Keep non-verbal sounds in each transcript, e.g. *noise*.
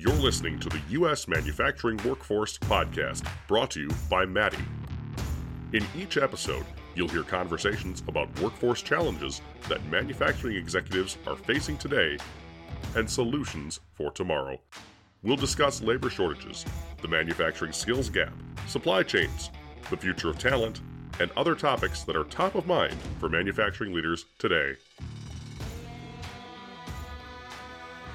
You're listening to the U.S. Manufacturing Workforce Podcast, brought to you by MADI. In each episode, you'll hear conversations about workforce challenges that manufacturing executives are facing today and solutions for tomorrow. We'll discuss labor shortages, the manufacturing skills gap, supply chains, the future of talent, and other topics that are top of mind for manufacturing leaders today.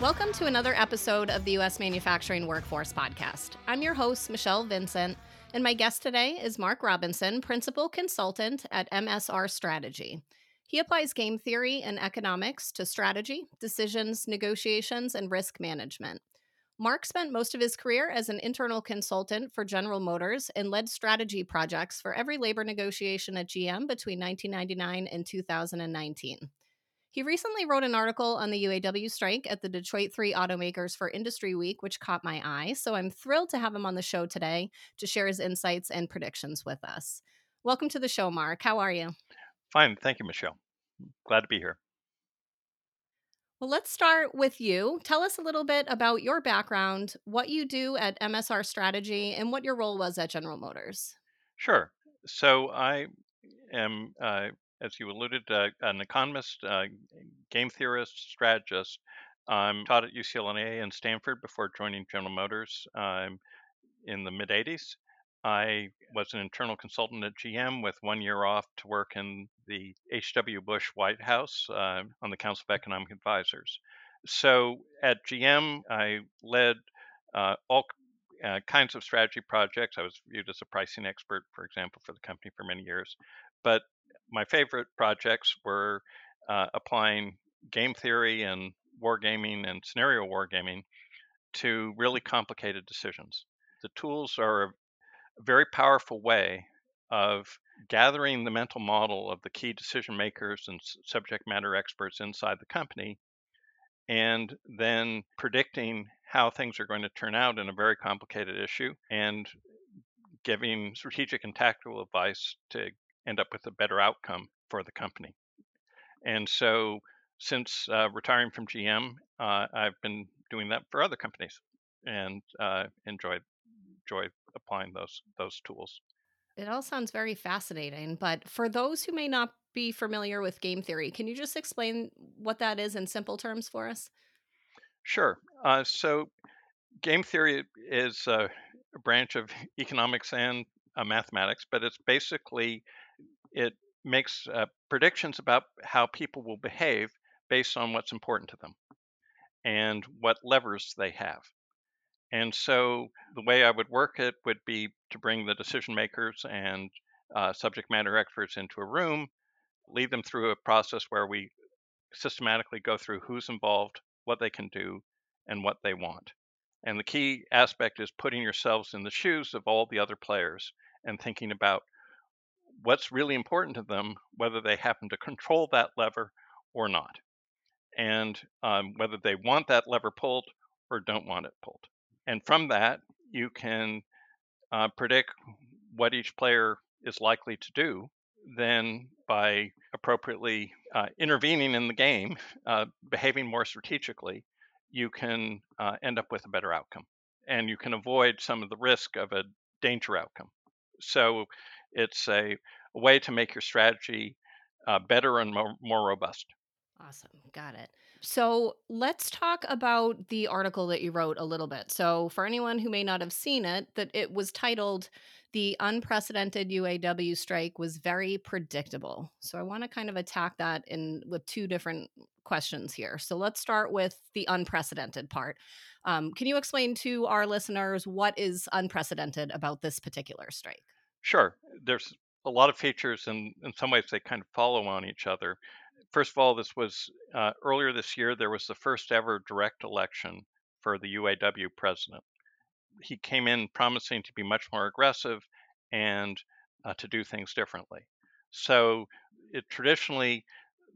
Welcome to another episode of the U.S. Manufacturing Workforce Podcast. I'm your host, Michele Vincent, and my guest today is Marc Robinson, Principal Consultant at MSR Strategy. He applies game theory and economics to strategy, decisions, negotiations, and risk management. Marc spent most of his career as an internal consultant for General Motors and led strategy projects for every labor negotiation at GM between 1999 and 2019. He recently wrote an article on the UAW strike at the Detroit 3 Automakers for Industry Week, which caught my eye. So I'm thrilled to have him on the show today to share his insights and predictions with us. Welcome to the show, Marc. How are you? Fine. Thank you, Michele. Glad to be here. Well, let's start with you. Tell us a little bit about your background, what you do at MSR Strategy, and what your role was at General Motors. Sure. So I am, uh, as you alluded, uh, an economist, uh, game theorist, strategist. I'm taught at UCLA and Stanford before joining General Motors um, in the mid 80s. I was an internal consultant at GM with one year off to work in the H.W. Bush White House uh, on the Council of Economic Advisors. So at GM, I led uh, all uh, kinds of strategy projects. I was viewed as a pricing expert, for example, for the company for many years. But my favorite projects were uh, applying game theory and wargaming and scenario wargaming to really complicated decisions. The tools are a very powerful way of gathering the mental model of the key decision makers and subject matter experts inside the company and then predicting how things are going to turn out in a very complicated issue and giving strategic and tactical advice to end up with a better outcome for the company. And so, since uh, retiring from GM, uh, I've been doing that for other companies and uh, enjoy enjoy applying those those tools. It all sounds very fascinating, but for those who may not be familiar with game theory, can you just explain what that is in simple terms for us? Sure. Uh, so, game theory is a branch of economics and uh, mathematics, but it's basically it makes uh, predictions about how people will behave based on what's important to them and what levers they have. And so the way I would work it would be to bring the decision makers and uh, subject matter experts into a room, lead them through a process where we systematically go through who's involved, what they can do, and what they want. And the key aspect is putting yourselves in the shoes of all the other players and thinking about what's really important to them, whether they happen to control that lever or not, and um, whether they want that lever pulled or don't want it pulled. And from that, you can uh, predict what each player is likely to do. Then, by appropriately uh, intervening in the game, uh, behaving more strategically, you can uh, end up with a better outcome. And you can avoid some of the risk of a danger outcome. So, it's a, a way to make your strategy uh, better and more, more robust. Awesome. Got it. So let's talk about the article that you wrote a little bit. So, for anyone who may not have seen it, that it was titled The Unprecedented UAW Strike Was Very Predictable. So, I want to kind of attack that in with two different questions here. So, let's start with the unprecedented part. Um, can you explain to our listeners what is unprecedented about this particular strike? Sure. There's a lot of features, and in some ways, they kind of follow on each other. First of all, this was uh, earlier this year, there was the first ever direct election for the UAW president. He came in promising to be much more aggressive and uh, to do things differently. So, it, traditionally,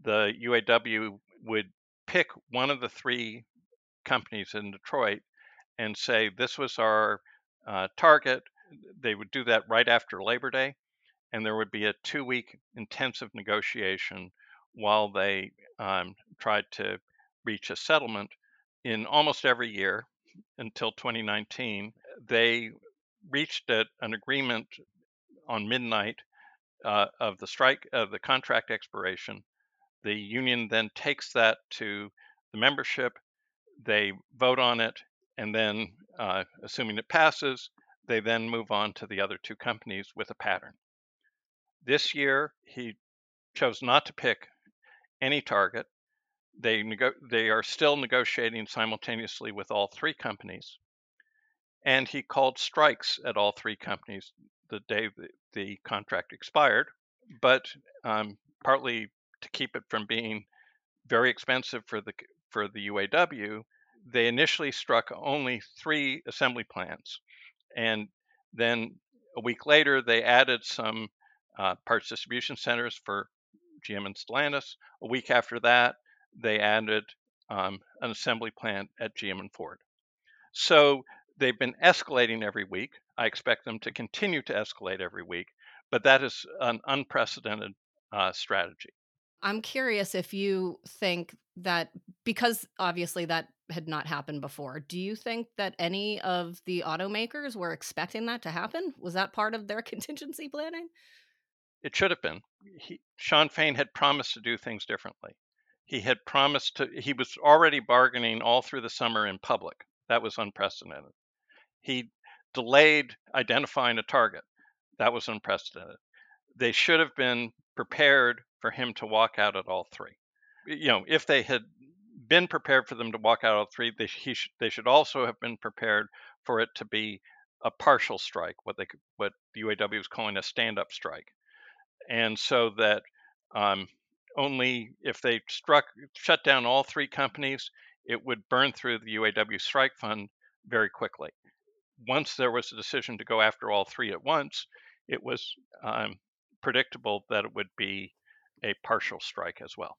the UAW would pick one of the three companies in Detroit and say, This was our uh, target they would do that right after Labor Day, and there would be a two week intensive negotiation while they um, tried to reach a settlement in almost every year. until 2019. They reached a, an agreement on midnight uh, of the strike of the contract expiration. The union then takes that to the membership. They vote on it, and then, uh, assuming it passes, they then move on to the other two companies with a pattern. This year, he chose not to pick any target. They they are still negotiating simultaneously with all three companies, and he called strikes at all three companies the day the, the contract expired. But um, partly to keep it from being very expensive for the for the UAW, they initially struck only three assembly plants, and then a week later they added some uh, parts distribution centers for GM and Stellantis. A week after that, they added um, an assembly plant at GM and Ford. So they've been escalating every week. I expect them to continue to escalate every week, but that is an unprecedented uh, strategy. I'm curious if you think that because obviously that had not happened before, do you think that any of the automakers were expecting that to happen? Was that part of their *laughs* contingency planning? It should have been. He, Shawn Fain had promised to do things differently. He had promised to, he was already bargaining all through the summer in public. That was unprecedented. He delayed identifying a target. That was unprecedented. They should have been prepared for him to walk out at all three. You know, if they had been prepared for them to walk out all three, they, he sh- they should also have been prepared for it to be a partial strike, what they could, what the UAW was calling a stand-up strike, and so that um, only if they struck shut down all three companies, it would burn through the UAW strike fund very quickly. Once there was a decision to go after all three at once, it was um, predictable that it would be a partial strike as well.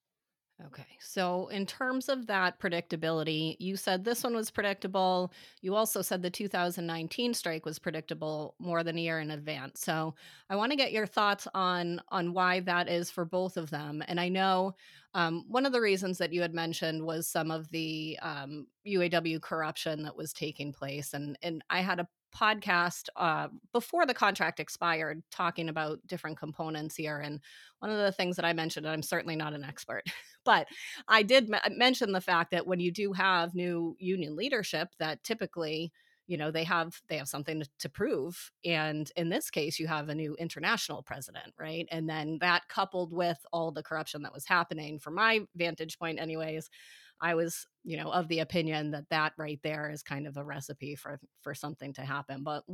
Okay. So, in terms of that predictability, you said this one was predictable. You also said the 2019 strike was predictable more than a year in advance. So, I want to get your thoughts on on why that is for both of them. And I know um, one of the reasons that you had mentioned was some of the um, UAW corruption that was taking place, and and I had a podcast uh, before the contract expired talking about different components here and one of the things that i mentioned i'm certainly not an expert *laughs* but i did m- mention the fact that when you do have new union leadership that typically you know they have they have something to prove and in this case you have a new international president right? And then that coupled with all the corruption that was happening from my vantage point anyways I was, you know, of the opinion that that right there is kind of a recipe for for something to happen. But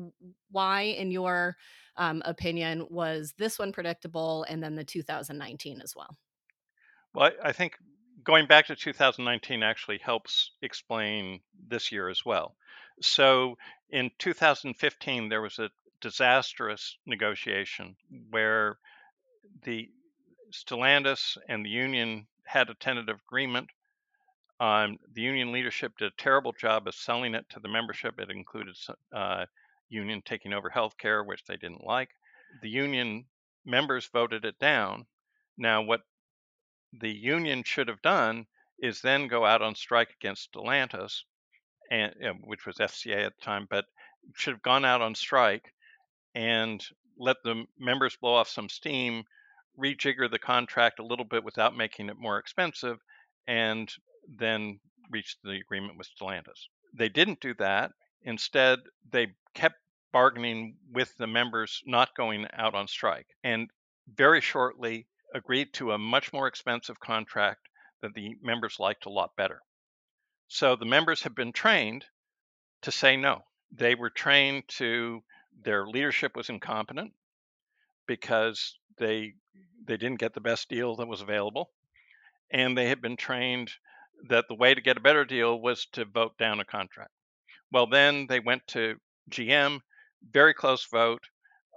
why, in your um, opinion, was this one predictable, and then the 2019 as well? Well, I, I think going back to 2019 actually helps explain this year as well. So in 2015, there was a disastrous negotiation where the Stellantis and the union had a tentative agreement um, the union leadership did a terrible job of selling it to the membership. It included uh, union taking over healthcare, which they didn't like. The union members voted it down. Now, what the union should have done is then go out on strike against Stellantis, and which was FCA at the time, but should have gone out on strike and let the members blow off some steam, rejigger the contract a little bit without making it more expensive, and then reached the agreement with Stellantis. They didn't do that. Instead, they kept bargaining with the members not going out on strike and very shortly agreed to a much more expensive contract that the members liked a lot better. So the members have been trained to say no. They were trained to their leadership was incompetent because they they didn't get the best deal that was available and they had been trained that the way to get a better deal was to vote down a contract. Well, then they went to GM, very close vote,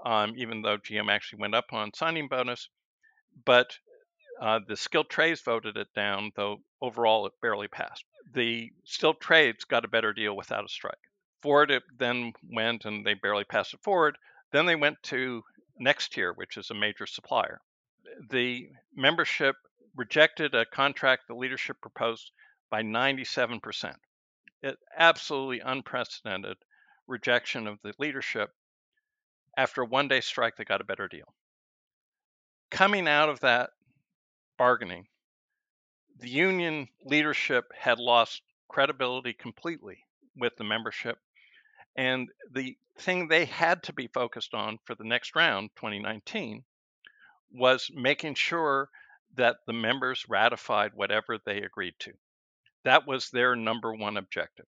um, even though GM actually went up on signing bonus. But uh, the skilled trades voted it down, though overall it barely passed. The skilled trades got a better deal without a strike. Ford then went and they barely passed it forward. Then they went to Nexteer, which is a major supplier. The membership rejected a contract the leadership proposed by 97%. it, absolutely unprecedented rejection of the leadership after a one day strike that got a better deal. Coming out of that bargaining, the union leadership had lost credibility completely with the membership. And the thing they had to be focused on for the next round, 2019, was making sure that the members ratified whatever they agreed to. That was their number one objective.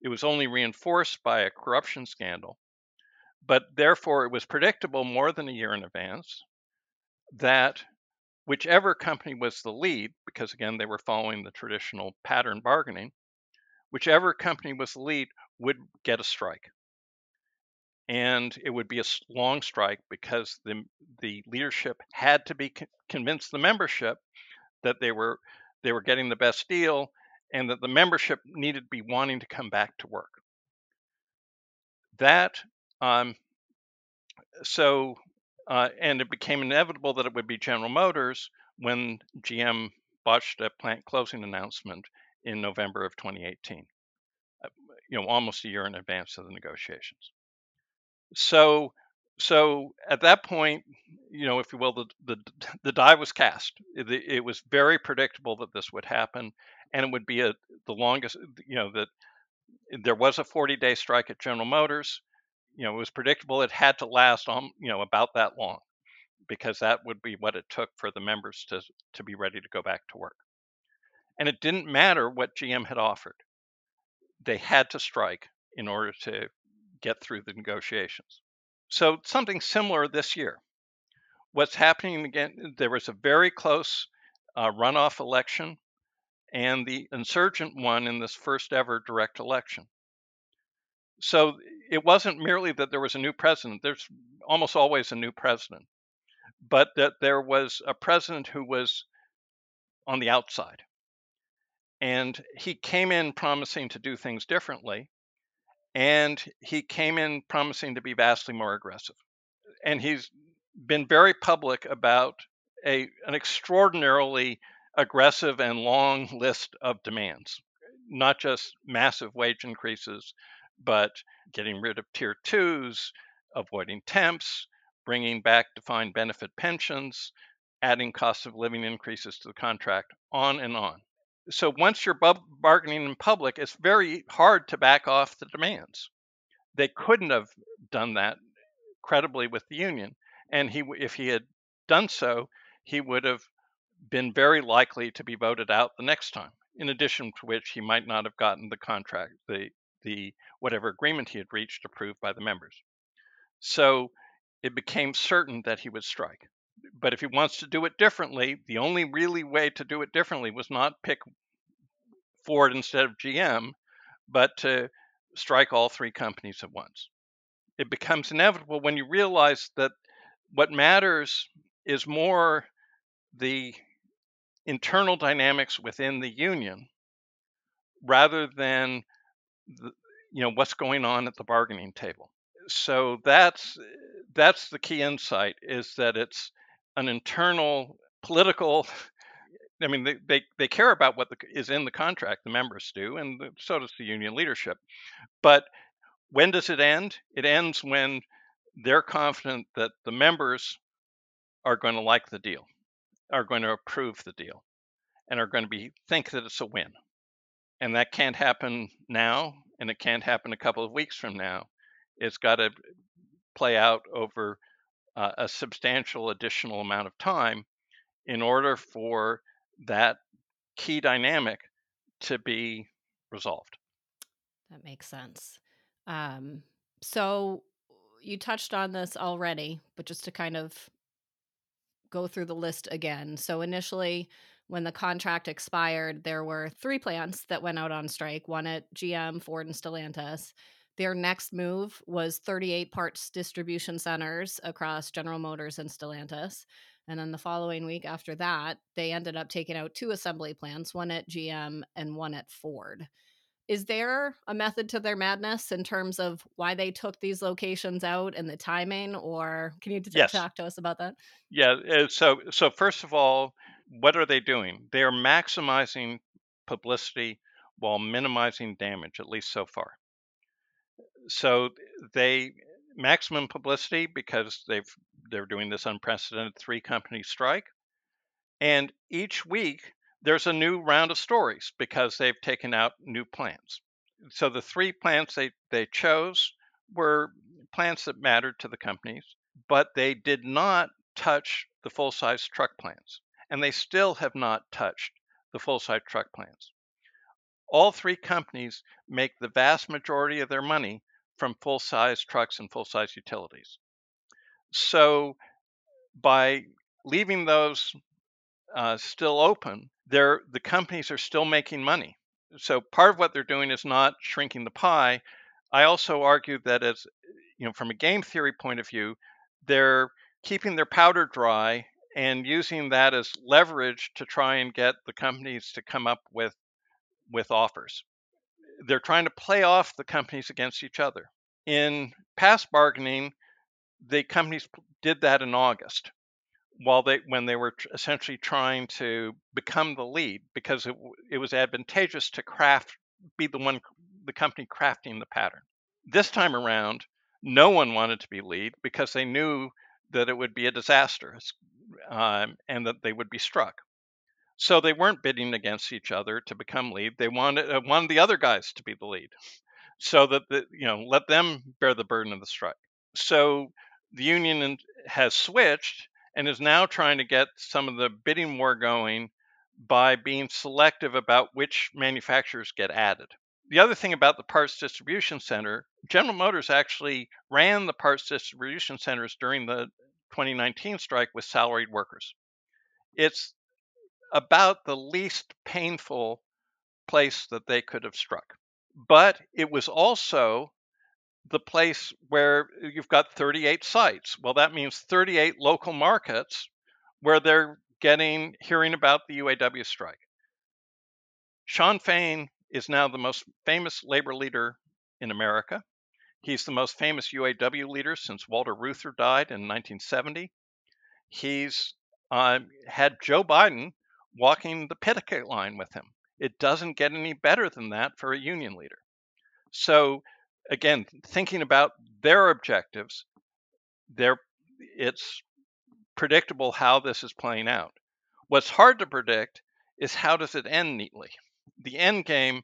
It was only reinforced by a corruption scandal, but therefore it was predictable more than a year in advance that whichever company was the lead, because again, they were following the traditional pattern bargaining, whichever company was the lead would get a strike. And it would be a long strike because the, the leadership had to be con- convinced the membership that they were they were getting the best deal and that the membership needed to be wanting to come back to work. That um, so uh, and it became inevitable that it would be General Motors when GM botched a plant closing announcement in November of 2018, uh, you know, almost a year in advance of the negotiations. So, so at that point, you know, if you will, the the, the die was cast. It, it was very predictable that this would happen, and it would be a the longest, you know, that there was a 40 day strike at General Motors you know, it was predictable it had to last on, you know, about that long because that would be what it took for the members to, to be ready to go back to work. And it didn't matter what GM had offered. They had to strike in order to get through the negotiations. So something similar this year. What's happening again, there was a very close uh, runoff election, and the insurgent won in this first ever direct election. So it wasn't merely that there was a new president, there's almost always a new president, but that there was a president who was on the outside. And he came in promising to do things differently, and he came in promising to be vastly more aggressive. And he's been very public about a, an extraordinarily aggressive and long list of demands, not just massive wage increases, but getting rid of tier twos, avoiding temps, bringing back defined benefit pensions, adding cost of living increases to the contract, on and on. So once you're bargaining in public, it's very hard to back off the demands. They couldn't have done that credibly with the union, and he, if he had done so, he would have been very likely to be voted out the next time. In addition to which, he might not have gotten the contract, the the whatever agreement he had reached approved by the members. So it became certain that he would strike. But if he wants to do it differently, the only really way to do it differently was not pick Ford instead of GM, but to strike all three companies at once. It becomes inevitable when you realize that what matters is more the internal dynamics within the union rather than the, you know what's going on at the bargaining table. So that's that's the key insight is that it's an internal political *laughs* I mean, they, they, they care about what the, is in the contract, the members do, and so does the union leadership. But when does it end? It ends when they're confident that the members are going to like the deal, are going to approve the deal, and are going to be think that it's a win and that can't happen now and it can't happen a couple of weeks from now it's got to play out over uh, a substantial additional amount of time in order for that key dynamic to be resolved. That makes sense. Um, so you touched on this already but just to kind of go through the list again. So initially when the contract expired, there were three plants that went out on strike one at GM, Ford, and Stellantis. Their next move was 38 parts distribution centers across General Motors and Stellantis. And then the following week after that, they ended up taking out two assembly plants, one at GM and one at Ford. Is there a method to their madness in terms of why they took these locations out and the timing, or can you yes. talk to us about that? Yeah. Uh, so, so first of all, what are they doing? They are maximizing publicity while minimizing damage, at least so far. So they maximum publicity because they've they're doing this unprecedented three company strike. And each week there's a new round of stories because they've taken out new plants. So the three plants they, they chose were plants that mattered to the companies, but they did not touch the full size truck plants. And they still have not touched the full size truck plants. All three companies make the vast majority of their money from full size trucks and full size utilities. So by leaving those uh, still open, the companies are still making money. So part of what they're doing is not shrinking the pie. I also argue that as you know, from a game theory point of view, they're keeping their powder dry and using that as leverage to try and get the companies to come up with with offers. They're trying to play off the companies against each other. In past bargaining, the companies did that in August while they when they were essentially trying to become the lead because it, it was advantageous to craft be the one the company crafting the pattern this time around no one wanted to be lead because they knew that it would be a disaster um, and that they would be struck so they weren't bidding against each other to become lead they wanted uh, wanted the other guys to be the lead so that the, you know let them bear the burden of the strike so the union has switched and is now trying to get some of the bidding war going by being selective about which manufacturers get added. The other thing about the parts distribution center, General Motors actually ran the parts distribution centers during the 2019 strike with salaried workers. It's about the least painful place that they could have struck. But it was also the place where you've got 38 sites. Well, that means 38 local markets where they're getting hearing about the UAW strike. Shawn Fain is now the most famous labor leader in America. He's the most famous UAW leader since Walter Reuther died in 1970. He's uh, had Joe Biden walking the picket line with him. It doesn't get any better than that for a union leader. So again, thinking about their objectives, they it's predictable how this is playing out. What's hard to predict is how does it end neatly. The end game,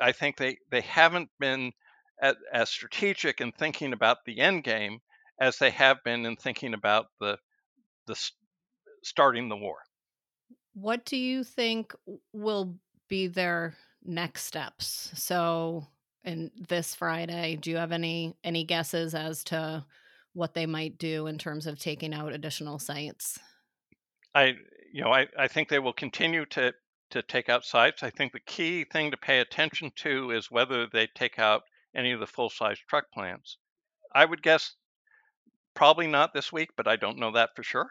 I think they, they haven't been as, as strategic in thinking about the end game as they have been in thinking about the the starting the war. What do you think will be their next steps? So and this Friday. Do you have any any guesses as to what they might do in terms of taking out additional sites? I you know I, I think they will continue to to take out sites. I think the key thing to pay attention to is whether they take out any of the full size truck plants. I would guess probably not this week, but I don't know that for sure.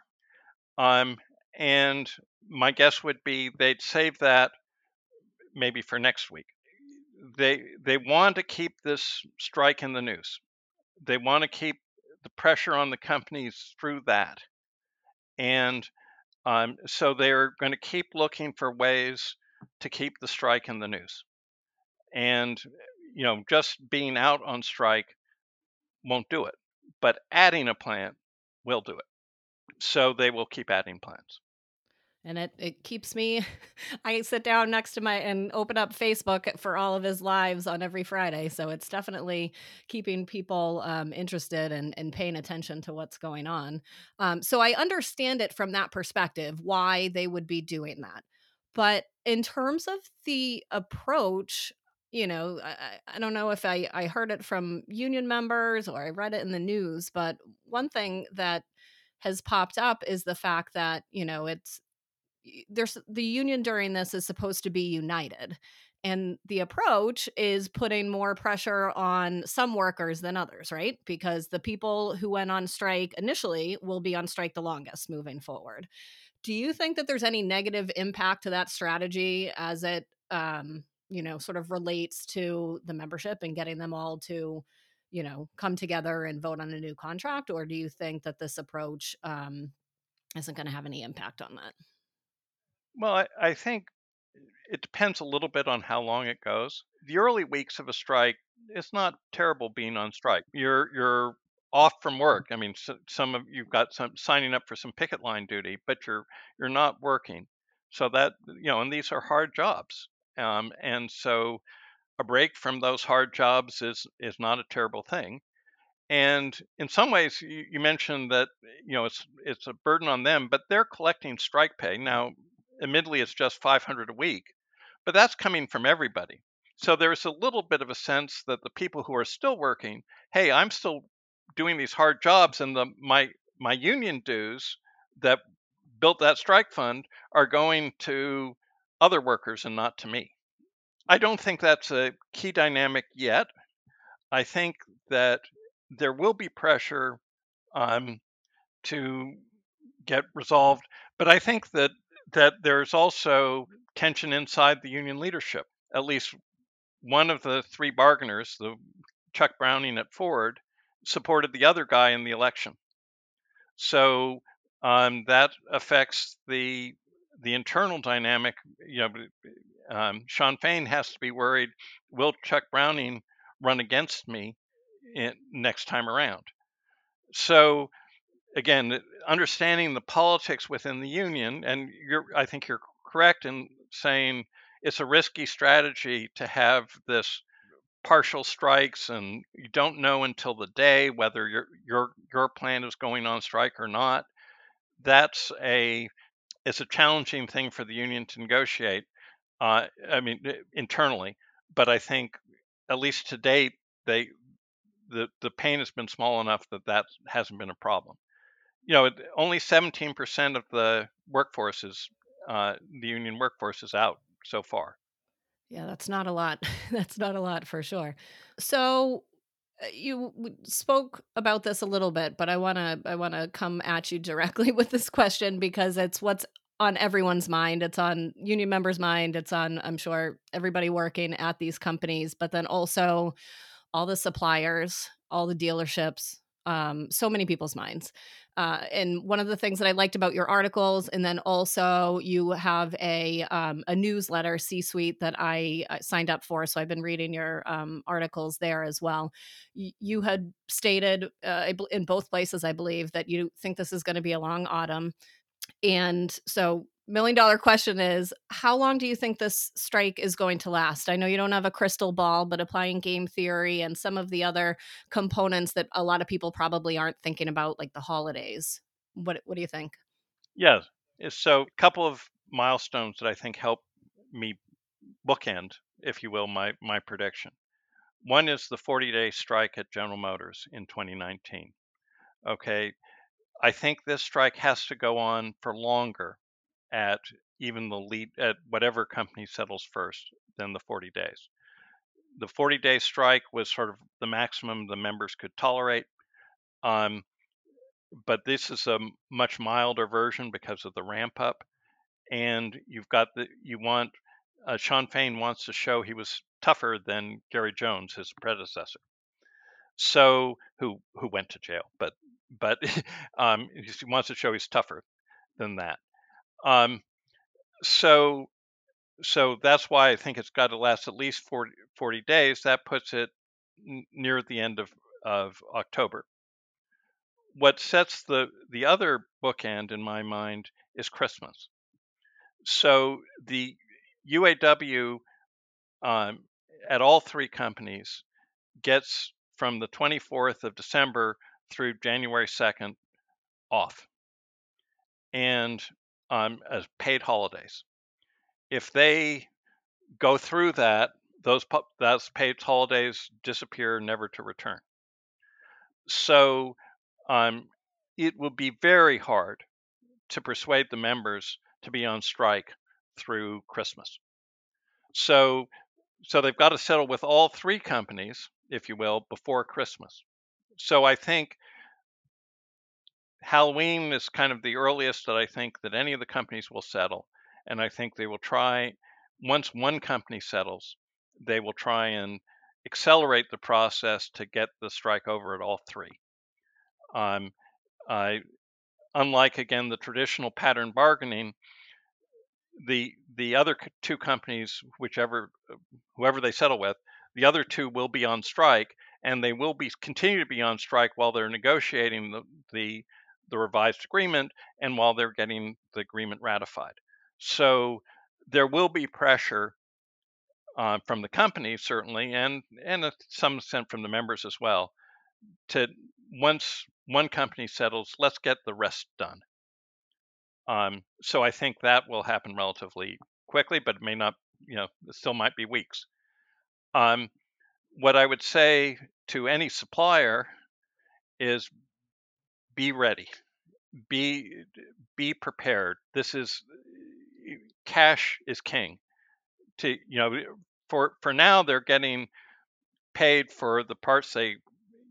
Um, and my guess would be they'd save that maybe for next week they they want to keep this strike in the news. They want to keep the pressure on the companies through that, and um, so they're going to keep looking for ways to keep the strike in the news. And you know, just being out on strike won't do it, but adding a plant will do it. So they will keep adding plants and it, it keeps me *laughs* i sit down next to my and open up facebook for all of his lives on every friday. So it's definitely keeping people um, interested and, and paying attention to what's going on. Um, so i understand it from that perspective why they would be doing that. But in terms of the approach you know I, I don't know if I, I heard it from union members or i read it in the news but one thing that has popped up is the fact that you know it's there's the union during this is supposed to be united and the approach is putting more pressure on some workers than others right? Because the people who went on strike initially will be on strike the longest moving forward. Do you think that there's any negative impact to that strategy as it um you know sort of relates to the membership and getting them all to you know come together and vote on a new contract? Or do you think that this approach um isn't going to have any impact on that well, I, I think it depends a little bit on how long it goes. The early weeks of a strike, it's not terrible being on strike. You're you're off from work. I mean, so, some of you've got some signing up for some picket line duty, but you're you're not working. So that you know, and these are hard jobs, um, and so a break from those hard jobs is is not a terrible thing. And in some ways, you, you mentioned that you know it's it's a burden on them, but they're collecting strike pay now. Admittedly, it's just 500 a week, but that's coming from everybody. So there's a little bit of a sense that the people who are still working, hey, I'm still doing these hard jobs, and the my my union dues that built that strike fund are going to other workers and not to me. I don't think that's a key dynamic yet. I think that there will be pressure um, to get resolved, but I think that that there's also tension inside the union leadership. At least one of the three bargainers, the Chuck Browning at Ford, supported the other guy in the election. So um, that affects the the internal dynamic. You know, um, Shawn Fain has to be worried: Will Chuck Browning run against me in, next time around? So again, understanding the politics within the union, and I think you're correct in saying it's a risky strategy to have this partial strikes and you don't know until the day whether your your your plan is going on strike or not. That's a it's a challenging thing for the union to negotiate uh, i mean internally but i think at least to date they the the pain has been small enough that that hasn't been a problem you know only 17% of the workforce is uh, the union workforce is out so far yeah, that's not a lot. *laughs* that's not a lot for sure. So uh, you spoke about this a little bit, but I want to I want to come at you *laughs* directly with this question because it's what's on everyone's mind. It's on union members' mind. It's on I'm sure everybody working at these companies, but then also all the suppliers, all the dealerships, um, so many people's minds. Uh, and one of the things that I liked about your articles, and then also you have a um, a newsletter, C Suite, that I uh, signed up for. So I've been reading your um, articles there as well. You had stated uh, in both places, I believe, that you think this is going to be a long autumn, and so million dollar question is how long do you think this strike is going to last? I know you don't have a crystal ball but applying game theory and some of the other components that a lot of people probably aren't thinking about like the holidays what what do you think? Yes eh, so a couple of milestones that i think help me bookend if you will my my prediction. One is the 40 day strike at general motors in 2019 okay? I think this strike has to go on for longer at even the lead at whatever company settles first than the 40 days. The 40 day strike was sort of the maximum the members could tolerate. Um, but this is a much milder version because of the ramp up. And you've got the, you want, uh, Shawn Fain wants to show he was tougher than Gary Jones, his predecessor. So, who, who went to jail, but, but *laughs* um, he wants to show he's tougher than that. Um, so so that's why I think it's got to last at least 40, 40 days. That puts it n- near the end of, of October. What sets the, the other bookend in my mind is Christmas. So the UAW um, at all three companies gets from the 24th of December through January 2nd off. And um, as paid holidays. If they go through that, those those paid holidays disappear, never to return. So um, it will be very hard to persuade the members to be on strike through Christmas. So so they've got to settle with all three companies, if you will, before Christmas. So I think Halloween is kind of the earliest that I think that any of the companies will settle. And I think they will try, once one company settles, they will try and accelerate the process to get the strike over at all three. Um, I, unlike again the traditional pattern bargaining, the the other two companies, whichever whoever they settle with, the other two will be on strike, and they will be continue to be on strike while they're negotiating the the, the revised agreement and while they're getting the agreement ratified. So there will be pressure uh, from the company certainly, and and to some extent from the members as well, to once one company settles, let's get the rest done. Um, so I think that will happen relatively quickly, but it may not. You know, it still might be weeks. Um, what I would say to any supplier is be ready, be be prepared. This is cash is king. To you know, for for now they're getting paid for the parts they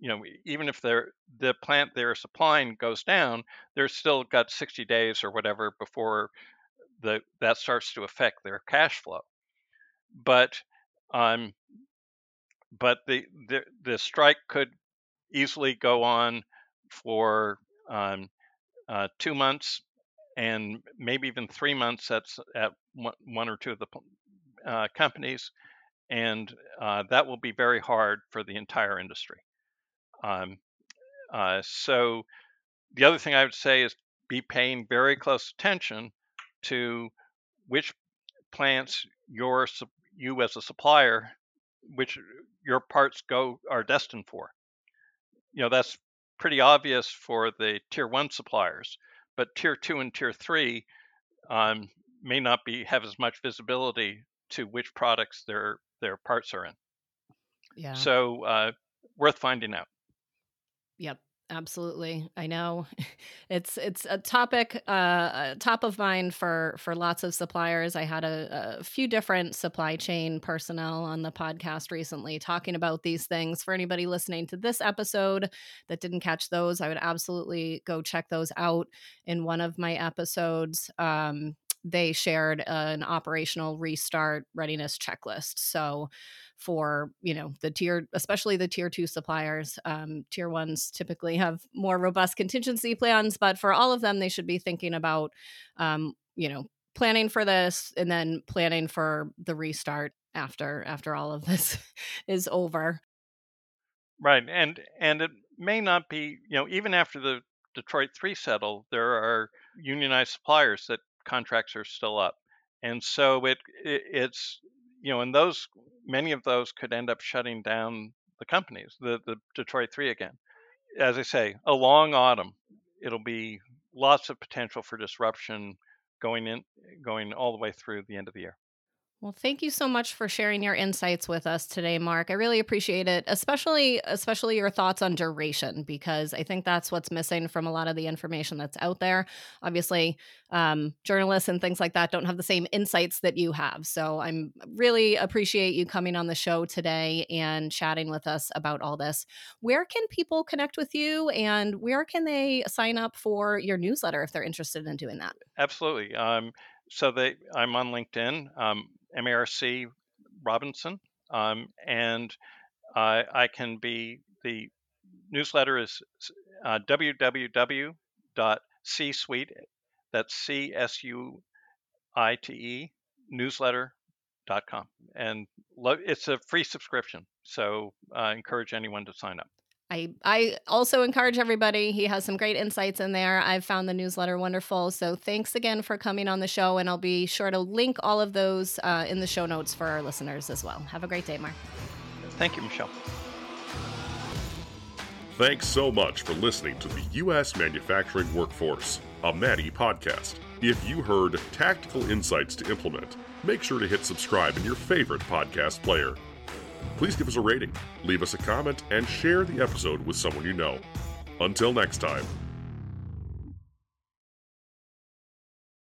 you know even if they're the plant they're supplying goes down they're still got 60 days or whatever before the that starts to affect their cash flow but um but the the, the strike could easily go on for um, uh, two months and maybe even three months at, at one or two of the uh, companies and uh, that will be very hard for the entire industry. Um, uh, so the other thing I would say is be paying very close attention to which plants your you as a supplier, which your parts go are destined for. You know that's pretty obvious for the tier one suppliers, but tier two and tier three um, may not be have as much visibility to which products their their parts are in. Yeah. So uh, worth finding out. Yep. Absolutely. I know *laughs* it's it's a topic uh top of mind for for lots of suppliers. I had a, a, few different supply chain personnel on the podcast recently talking about these things. For anybody listening to this episode that didn't catch those, I would absolutely go check those out in one of my episodes. Um they shared an operational restart readiness checklist. So, for you know the tier, especially the tier two suppliers, um, tier ones typically have more robust contingency plans, but for all of them, they should be thinking about, um, you know, planning for this and then planning for the restart after after all of this *laughs* is over. Right, and and it may not be you know even after the Detroit three settle, there are unionized suppliers that contracts are still up, and so it, it it's you know, and those many of those could end up shutting down the companies, the the Detroit Three again. As I say, a long autumn. It'll be lots of potential for disruption going in, going all the way through the end of the year. Well, thank you so much for sharing your insights with us today, Marc. I really appreciate it, especially especially your thoughts on duration because I think that's what's missing from a lot of the information that's out there. Obviously, um, journalists and things like that don't have the same insights that you have. So I'm really appreciate you coming on the show today and chatting with us about all this. Where can people connect with you, and where can they sign up for your newsletter if they're interested in doing that? Absolutely. Um, so they, I'm on LinkedIn. Um, MARC Robinson, um, and uh, I can be the newsletter is uh, www.csuite. That's C S U I T E newsletter.com, and lo- it's a free subscription. So I encourage anyone to sign up. I I also encourage everybody. He has some great insights in there. I've found the newsletter wonderful. So thanks again for coming on the show, and I'll be sure to link all of those uh, in the show notes for our listeners as well. Have a great day, Marc. Thank you, Michele. Thanks so much for listening to the U.S. Manufacturing Workforce, a MADI podcast. If you heard tactical insights to implement, make sure to hit subscribe in your favorite podcast player please give us a rating, leave us a comment, and share the episode with someone you know. Until next time,